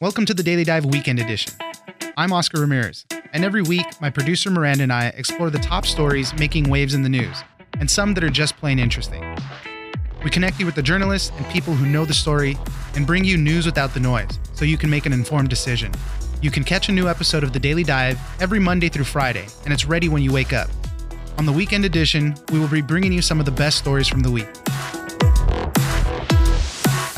Welcome to the Daily Dive Weekend Edition. I'm Oscar Ramirez, and every week, my producer Miranda and I explore the top stories making waves in the news, and some that are just plain interesting. We connect you with the journalists and people who know the story and bring you news without the noise so you can make an informed decision. You can catch a new episode of The Daily Dive every Monday through Friday, and it's ready when you wake up. On the weekend edition, we will be bringing you some of the best stories from the week.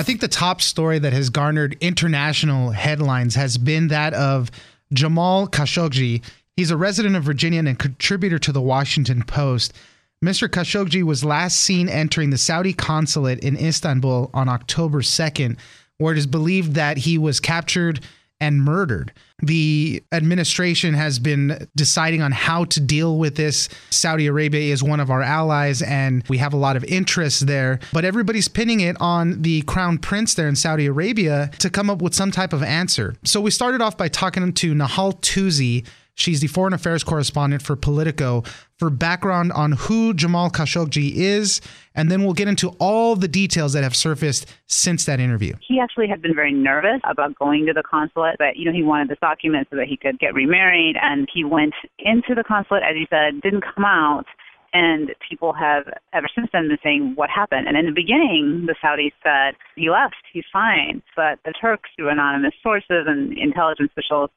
I think the top story that has garnered international headlines has been that of Jamal Khashoggi. He's a resident of Virginia and a contributor to the Washington Post. Mr. Khashoggi was last seen entering the Saudi consulate in Istanbul on October 2nd, where it is believed that he was captured and murdered. The administration has been deciding on how to deal with this. Saudi Arabia is one of our allies, and we have a lot of interest there. But everybody's pinning it on the crown prince there in Saudi Arabia to come up with some type of answer. So we started off by talking to Nahal Toosi. She's the foreign affairs correspondent for Politico for background on who Jamal Khashoggi is, and then we'll get into all the details that have surfaced since that interview. He actually had been very nervous about going to the consulate, but you know he wanted this document so that he could get remarried, and he went into the consulate as he said, didn't come out. And people have ever since then been saying, what happened? And in the beginning, the Saudis said, he left, he's fine. But the Turks, through anonymous sources and intelligence officials,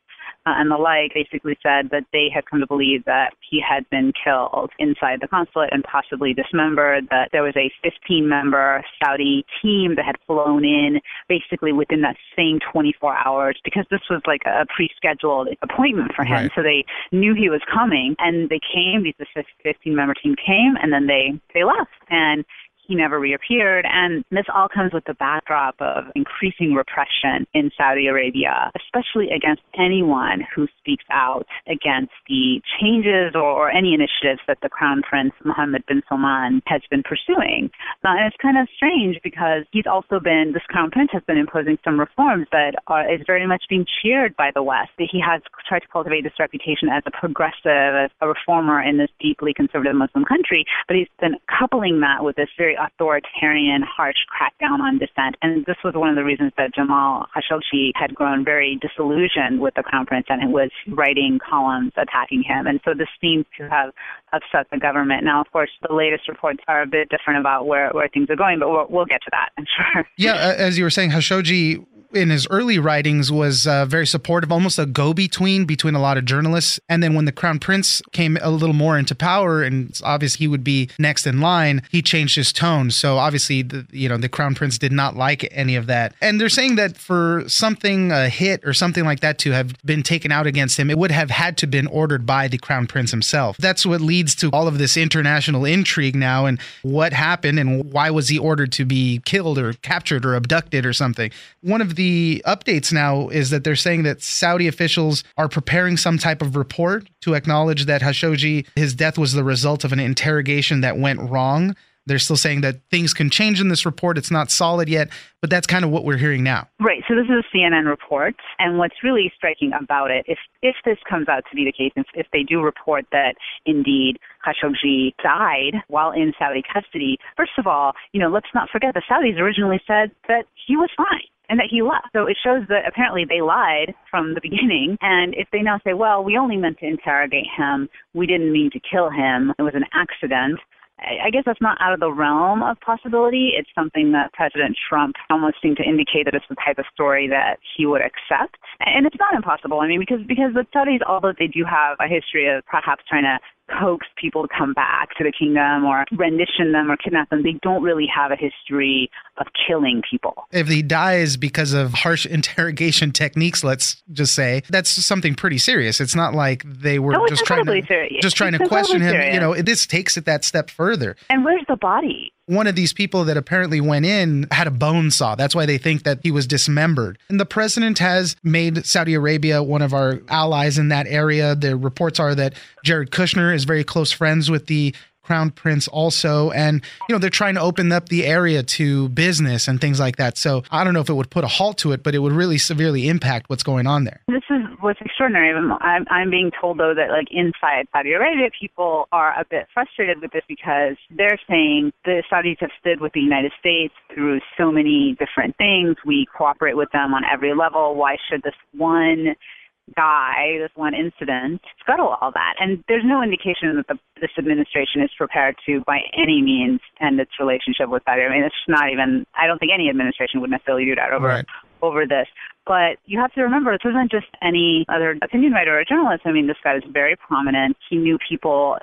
uh, and the like basically said that they had come to believe that he had been killed inside the consulate and possibly dismembered, that there was a 15 member Saudi team that had flown in basically within that same 24 hours because this was like a pre scheduled appointment for him. Right. So they knew he was coming and they came, these 15 member team came and then they, they left. And he never reappeared. And this all comes with the backdrop of increasing repression in Saudi Arabia, especially against anyone who speaks out against the changes or, or any initiatives that the Crown Prince Mohammed bin Salman has been pursuing. Uh, and it's kind of strange because he's also been, this Crown Prince has been imposing some reforms that are, is very much being cheered by the West. He has tried to cultivate this reputation as a progressive, as a reformer in this deeply conservative Muslim country, but he's been coupling that with this very authoritarian, harsh crackdown on dissent. And this was one of the reasons that Jamal Khashoggi had grown very disillusioned with the crown prince and was writing columns attacking him. And so this seems to have upset the government. Now, of course, the latest reports are a bit different about where, where things are going, but we'll, we'll get to that, I'm sure. Yeah, as you were saying, Khashoggi in his early writings was uh, very supportive, almost a go-between between a lot of journalists. And then when the crown prince came a little more into power, and it's obvious he would be next in line, he changed his tone. So obviously, the, you know, the crown prince did not like any of that. And they're saying that for something a hit or something like that to have been taken out against him, it would have had to been ordered by the crown prince himself. That's what leads to all of this international intrigue now, and what happened, and why was he ordered to be killed or captured or abducted or something. One of the the updates now is that they're saying that Saudi officials are preparing some type of report to acknowledge that Khashoggi, his death was the result of an interrogation that went wrong. They're still saying that things can change in this report. It's not solid yet, but that's kind of what we're hearing now. Right. So this is a CNN report, and what's really striking about it, if if this comes out to be the case, if, if they do report that indeed Khashoggi died while in Saudi custody, first of all, you know, let's not forget the Saudis originally said that he was fine and that he left. So it shows that apparently they lied from the beginning. And if they now say, well, we only meant to interrogate him, we didn't mean to kill him, it was an accident. I guess that's not out of the realm of possibility. It's something that President Trump almost seemed to indicate that it's the type of story that he would accept. And it's not impossible. I mean, because because the Saudis, although they do have a history of perhaps trying to coax people to come back to the kingdom or rendition them or kidnap them. They don't really have a history of killing people. If he dies because of harsh interrogation techniques, let's just say, that's something pretty serious. It's not like they were no, just trying to just trying it's to question him. Serious. You know, this takes it that step further. And where's the body? One of these people that apparently went in had a bone saw. That's why they think that he was dismembered. And the president has made Saudi Arabia one of our allies in that area. The reports are that Jared Kushner is very close friends with the crown prince also and you know they're trying to open up the area to business and things like that so i don't know if it would put a halt to it but it would really severely impact what's going on there this is what's extraordinary i'm, I'm being told though that like inside saudi arabia people are a bit frustrated with this because they're saying the saudis have stood with the united states through so many different things we cooperate with them on every level why should this one guy, this one incident, scuttle all that. And there's no indication that the, this administration is prepared to, by any means, end its relationship with Saudi. I mean, it's not even. I don't think any administration would necessarily do that over right. over this. But you have to remember, this isn't just any other opinion writer or journalist. I mean, this guy was very prominent. He knew people,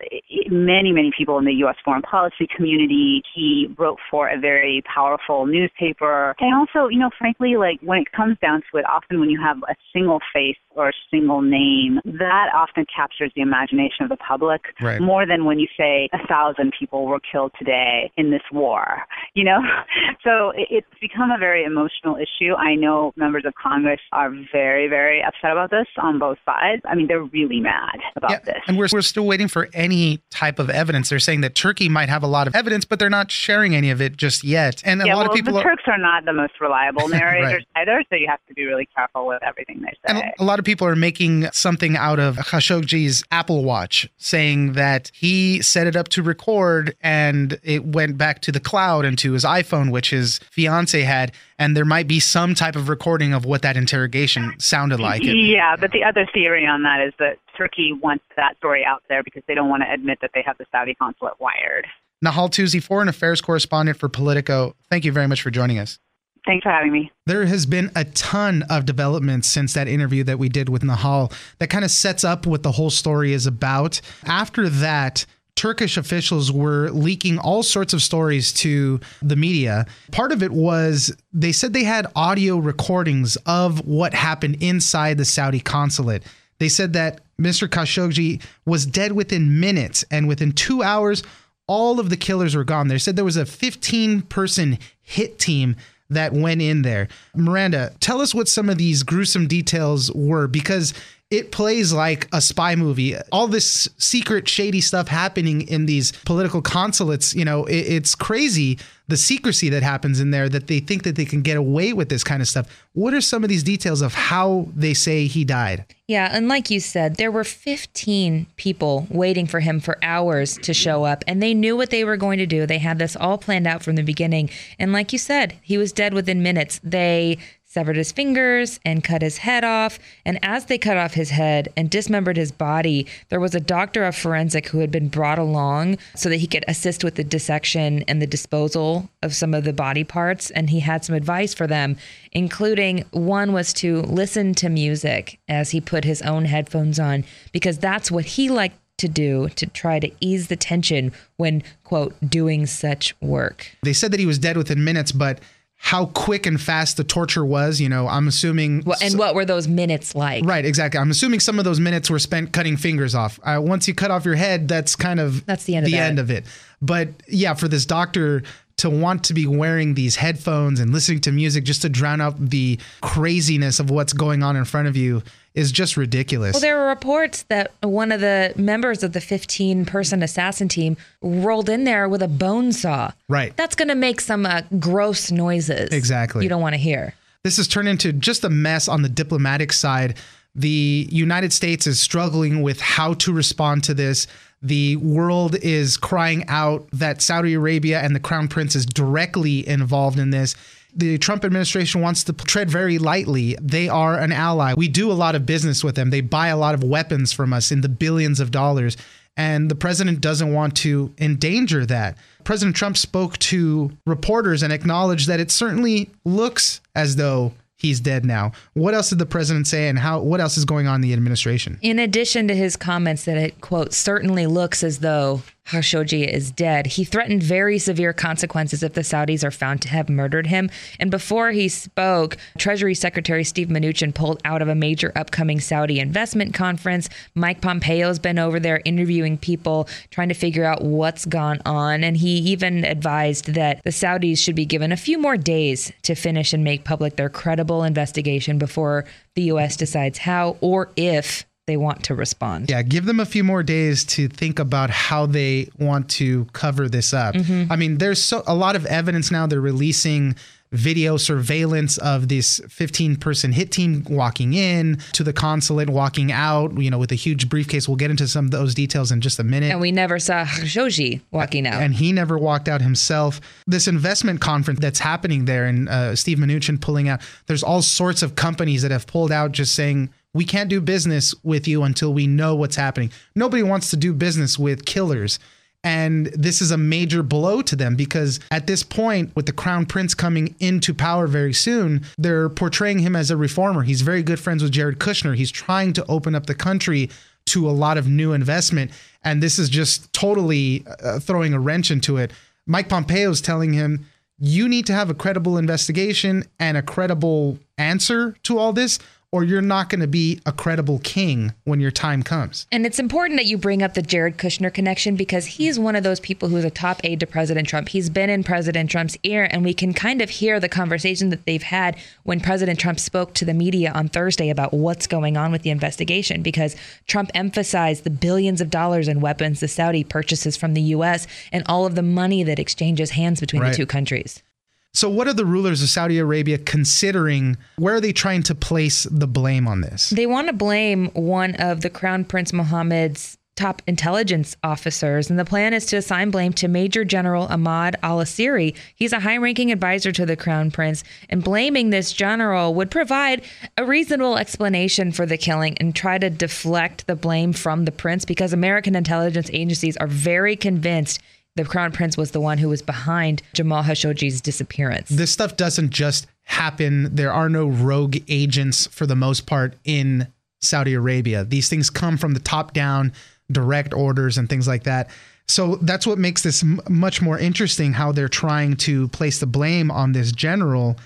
many, many people in the U.S. foreign policy community. He wrote for a very powerful newspaper. And also, you know, frankly, like when it comes down to it, often when you have a single face or a single name, that often captures the imagination of the public right. more than when you say a thousand people were killed today in this war. You know, so it's become a very emotional issue. I know members of Congress Congress are very, very upset about this on both sides. I mean, they're really mad about yeah, this. And we're, we're still waiting for any type of evidence. They're saying that Turkey might have a lot of evidence, but they're not sharing any of it just yet. And a yeah, lot well, of people. The Turks are not the most reliable narrators right. either, so you have to be really careful with everything they say. And a lot of people are making something out of Khashoggi's Apple Watch, saying that he set it up to record and it went back to the cloud and to his iPhone, which his fiance had. And there might be some type of recording of what that interrogation sounded like. Yeah, but the other theory on that is that Turkey wants that story out there because they don't want to admit that they have the Saudi consulate wired. Nahal Toosi, foreign affairs correspondent for Politico. Thank you very much for joining us. Thanks for having me. There has been a ton of developments since that interview that we did with Nahal that kind of sets up what the whole story is about. After that, Turkish officials were leaking all sorts of stories to the media. Part of it was they said they had audio recordings of what happened inside the Saudi consulate. They said that Mr. Khashoggi was dead within minutes, and within two hours, all of the killers were gone. They said there was a 15 person hit team that went in there. Miranda, tell us what some of these gruesome details were because it plays like a spy movie. All this secret, shady stuff happening in these political consulates, you know, it, it's crazy the secrecy that happens in there that they think that they can get away with this kind of stuff. What are some of these details of how they say he died? Yeah, and like you said, there were 15 people waiting for him for hours to show up, and they knew what they were going to do. They had this all planned out from the beginning. And like you said, he was dead within minutes. They severed his fingers and cut his head off. And as they cut off his head and dismembered his body, there was a doctor of forensic who had been brought along so that he could assist with the dissection and the disposal of some of the body parts. And he had some advice for them, including one was to listen to music as he put his own headphones on, because that's what he liked to do to try to ease the tension when, quote, doing such work. They said that he was dead within minutes, but how quick and fast the torture was. You know, I'm assuming. Well, and what were those minutes like? Right, exactly. I'm assuming some of those minutes were spent cutting fingers off. Uh, once you cut off your head, that's kind of that's the end. The of end of it. But yeah, for this doctor to want to be wearing these headphones and listening to music just to drown out the craziness of what's going on in front of you is just ridiculous. Well, there were reports that one of the members of the 15 person assassin team rolled in there with a bone saw. Right. That's going to make some uh, gross noises. Exactly. You don't want to hear. This has turned into just a mess on the diplomatic side. The United States is struggling with how to respond to this. The world is crying out that Saudi Arabia and the Crown Prince is directly involved in this the Trump administration wants to tread very lightly. They are an ally. We do a lot of business with them. They buy a lot of weapons from us in the billions of dollars. And the president doesn't want to endanger that. President Trump spoke to reporters and acknowledged that it certainly looks as though he's dead now. What else did the president say and how what else is going on in the administration? In addition to his comments that it quote certainly looks as though Khashoggi is dead. He threatened very severe consequences if the Saudis are found to have murdered him. And before he spoke, Treasury Secretary Steve Mnuchin pulled out of a major upcoming Saudi investment conference. Mike Pompeo's been over there interviewing people, trying to figure out what's gone on. And he even advised that the Saudis should be given a few more days to finish and make public their credible investigation before the U.S. decides how or if they want to respond. Yeah, give them a few more days to think about how they want to cover this up. I mean, there's so a lot of evidence now they're releasing video surveillance of this 15 person hit team walking in to the consulate, walking out, you know, with a huge briefcase. We'll get into some of those details in just a minute. And we never saw Khashoggi walking out. and he never walked out himself. This investment conference that's happening there, and uh, Steve Mnuchin pulling out. There's all sorts of companies that have pulled out, just saying we can't do business with you until we know what's happening. Nobody wants to do business with killers. And this is a major blow to them because at this point, with the crown prince coming into power very soon, they're portraying him as a reformer. He's very good friends with Jared Kushner. He's trying to open up the country to a lot of new investment. And this is just totally uh, throwing a wrench into it. Mike Pompeo is telling him, you need to have a credible investigation and a credible answer to all this, or you're not going to be a credible king when your time comes. And it's important that you bring up the Jared Kushner connection because he's one of those people who's a top aide to President Trump. He's been in President Trump's ear, and we can kind of hear the conversation that they've had when President Trump spoke to the media on Thursday about what's going on with the investigation because Trump emphasized the billions of dollars in weapons the Saudi purchases from the U.S. and all of the money that exchanges hands between Right. the two countries. So, what are the rulers of Saudi Arabia considering? Where are they trying to place the blame on this? They want to blame one of the Crown Prince Mohammed's top intelligence officers, and the plan is to assign blame to Major General Ahmad al Asiri. He's a high ranking advisor to the Crown Prince, and blaming this general would provide a reasonable explanation for the killing and try to deflect the blame from the prince because American intelligence agencies are very convinced the Crown Prince was the one who was behind Jamal Khashoggi's disappearance. This stuff doesn't just happen. There are no rogue agents for the most part in Saudi Arabia. These things come from the top down, direct orders and things like that. So that's what makes this m- much more interesting how they're trying to place the blame on this general.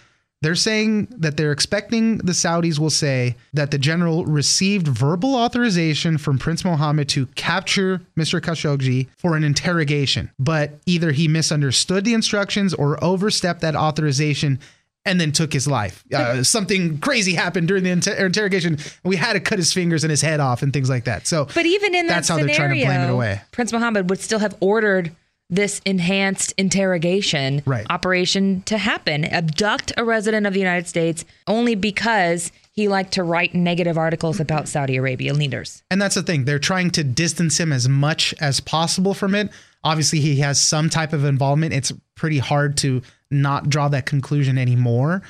They're saying that they're expecting the Saudis will say that the general received verbal authorization from Prince Mohammed to capture Mr. Khashoggi for an interrogation, but either he misunderstood the instructions or overstepped that authorization and then took his life. Uh, something crazy happened during the inter- interrogation. We had to cut his fingers and his head off and things like that. So, But even in that That's how scenario, they're trying to blame it away. Prince Mohammed would still have ordered this enhanced interrogation Right. operation to happen, abduct a resident of the United States only because he liked to write negative articles about Saudi Arabia leaders. And that's the thing. They're trying to distance him as much as possible from it. Obviously, he has some type of involvement. It's pretty hard to not draw that conclusion anymore,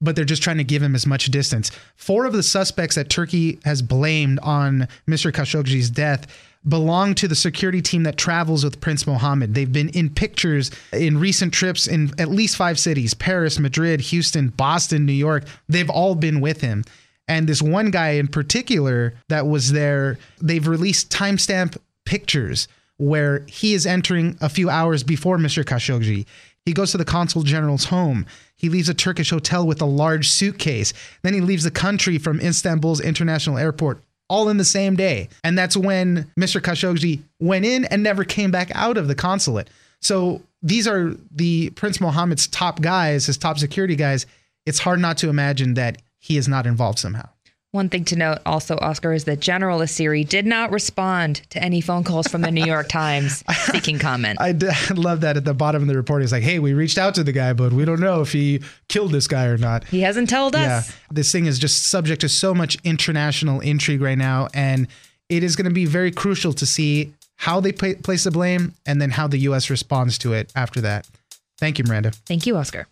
but they're just trying to give him as much distance. Four of the suspects that Turkey has blamed on Mr. Khashoggi's death belong to the security team that travels with Prince Mohammed. They've been in pictures in recent trips in at least five cities Paris, Madrid, Houston, Boston, New York. They've all been with him. And this one guy in particular that was there, they've released timestamp pictures where he is entering a few hours before Mr. Khashoggi. He goes to the consul general's home. He leaves a Turkish hotel with a large suitcase. Then he leaves the country from Istanbul's international airport all in the same day. And that's when Mr. Khashoggi went in and never came back out of the consulate. So these are the Prince Mohammed's top guys, his top security guys. It's hard not to imagine that he is not involved somehow. One thing to note also, Oscar, is that General Asiri did not respond to any phone calls from the New York Times seeking comment. I love that at the bottom of the report. He's like, hey, we reached out to the guy, but we don't know if he killed this guy or not. He hasn't told us. Yeah. This thing is just subject to so much international intrigue right now. And it is going to be very crucial to see how they pla- place the blame and then how the U.S. responds to it after that. Thank you, Miranda. Thank you, Oscar.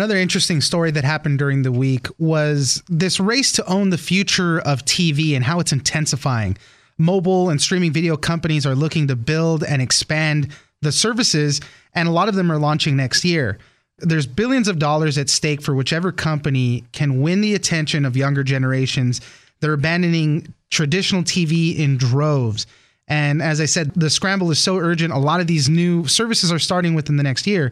Another interesting story that happened during the week was this race to own the future of TV and how it's intensifying. Mobile and streaming video companies are looking to build and expand the services, and a lot of them are launching next year. There's billions of dollars at stake for whichever company can win the attention of younger generations. They're abandoning traditional TV in droves. And as I said, the scramble is so urgent. A lot of these new services are starting within the next year.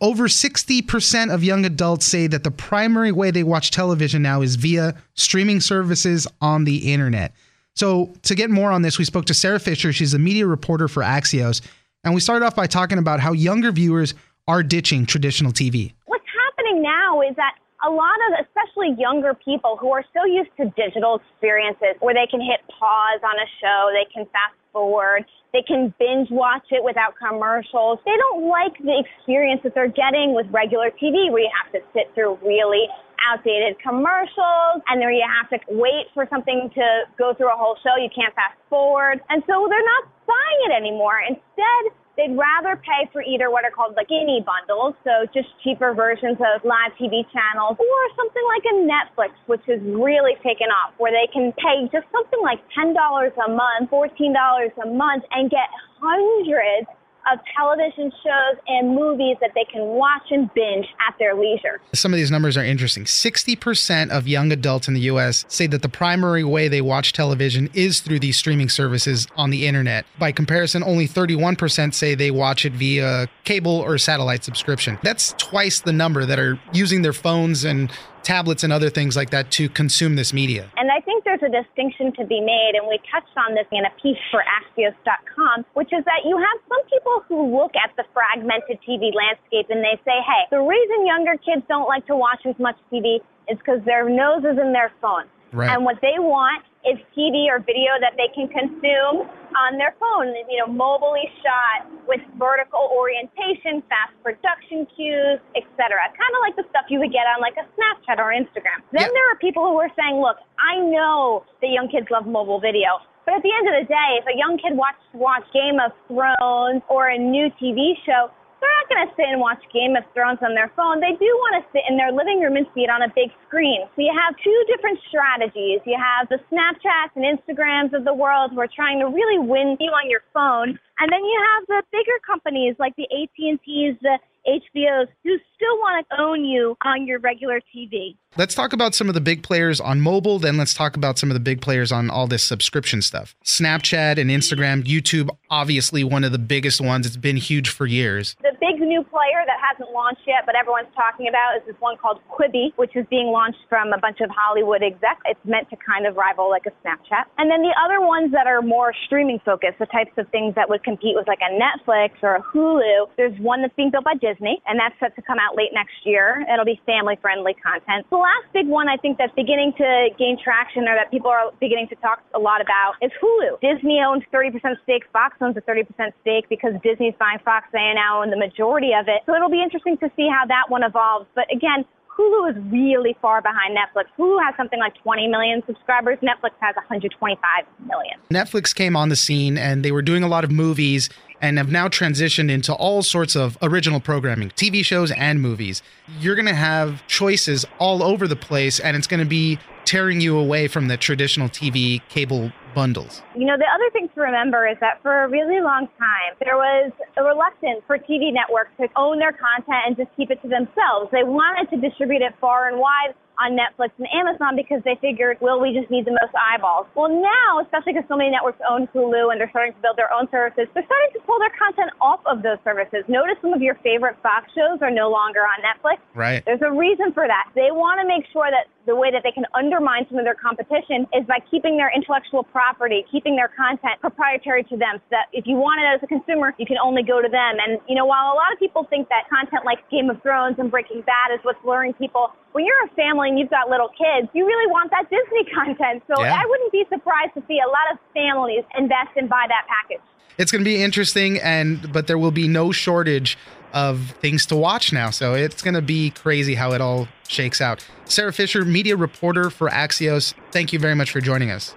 Over 60% of young adults say that the primary way they watch television now is via streaming services on the internet. So, to get more on this, we spoke to Sara Fischer. She's a media reporter for Axios. And we started off by talking about how younger viewers are ditching traditional TV. What's happening now is that a lot of especially younger people who are so used to digital experiences where they can hit pause on a show, they can fast forward, they can binge watch it without commercials. They don't like the experience that they're getting with regular TV where you have to sit through really outdated commercials and then you have to wait for something to go through a whole show. You can't fast forward. And so they're not buying it anymore. Instead, they'd rather pay for either what are called like skinny bundles, so just cheaper versions of live TV channels, or something like a Netflix, which has really taken off, where they can pay just something like $10 a month, $14 a month, and get hundreds of television shows and movies that they can watch and binge at their leisure. Some of these numbers are interesting. 60% of young adults in the US say that the primary way they watch television is through these streaming services on the internet. By comparison, only 31% say they watch it via cable or satellite subscription. That's twice the number that are using their phones and tablets and other things like that to consume this media. And there's a distinction to be made, and we touched on this in a piece for Axios.com, which is that you have some people who look at the fragmented TV landscape and they say, hey, the reason younger kids don't like to watch as much TV is because their nose is in their phone. Right. And what they want is TV or video that they can consume on their phone, you know, mobilely shot with vertical orientation, fast production cues, etc. Kind of like the stuff you would get on like a Snapchat or Instagram. Then Yeah. there are people who are saying, look, I know that young kids love mobile video. But at the end of the day, if a young kid watch watch Game of Thrones or a new TV show, they're not going to sit and watch Game of Thrones on their phone. They do want to sit in their living room and see it on a big screen. So you have two different strategies. You have the Snapchats and Instagrams of the world who are trying to really win you on your phone, and then you have the bigger companies like the AT&Ts, the HBOs, who still want to own you on your regular TV. Let's talk about some of the big players on mobile, then let's talk about some of the big players on all this subscription stuff. Snapchat and Instagram, YouTube, obviously one of the biggest ones. It's been huge for years. The big new player that hasn't launched yet, but everyone's talking about, is this one called Quibi, which is being launched from a bunch of Hollywood execs. It's meant to kind of rival like a Snapchat. And then the other ones that are more streaming focused, the types of things that would compete with like a Netflix or a Hulu. There's one that's being built by Disney, and that's set to come out late next year. It'll be family friendly content. The last big one I think that's beginning to gain traction or that people are beginning to talk a lot about is Hulu. Disney owns 30% stake, Fox owns a 30% stake because Disney's buying Fox, they now own the majority of it. So it'll be interesting to see how that one evolves. But again, Hulu is really far behind Netflix. Hulu has something like 20 million subscribers. Netflix has 125 million. Netflix came on the scene and they were doing a lot of movies and have now transitioned into all sorts of original programming, TV shows and movies. You're going to have choices all over the place and it's going to be tearing you away from the traditional TV cable bundles. You know, the other thing to remember is that for a really long time, there was a reluctance for TV networks to own their content and just keep it to themselves. They wanted to distribute it far and wide on Netflix and Amazon because they figured, well, we just need the most eyeballs. Well, now, especially because so many networks own Hulu and they're starting to build their own services, they're starting to pull their content off of those services. Notice some of your favorite Fox shows are no longer on Netflix. Right. There's a reason for that. They want to make sure that the way that they can undermine some of their competition is by keeping their intellectual property, keeping their content proprietary to them so that if you want it as a consumer, you can only go to them. And, you know, while a lot of people think that content like Game of Thrones and Breaking Bad is what's luring people, when you're a family and you've got little kids, you really want that Disney content. So Yeah. I wouldn't be surprised to see a lot of families invest and buy that package. It's going to be interesting and but there will be no shortage of things to watch now. So it's going to be crazy how it all shakes out. Sara Fischer, media reporter for Axios, thank you very much for joining us.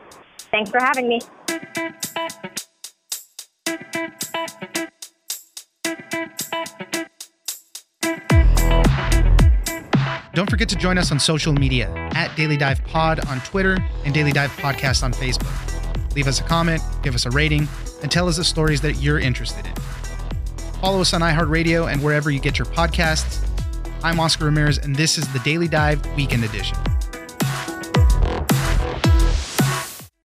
Thanks for having me. Forget to join us on social media at Daily Dive Pod on Twitter and Daily Dive Podcast on Facebook. Leave us a comment, give us a rating, and tell us the stories that you're interested in. Follow us on iHeartRadio and wherever you get your podcasts. I'm Oscar Ramirez, and this is the Daily Dive Weekend Edition.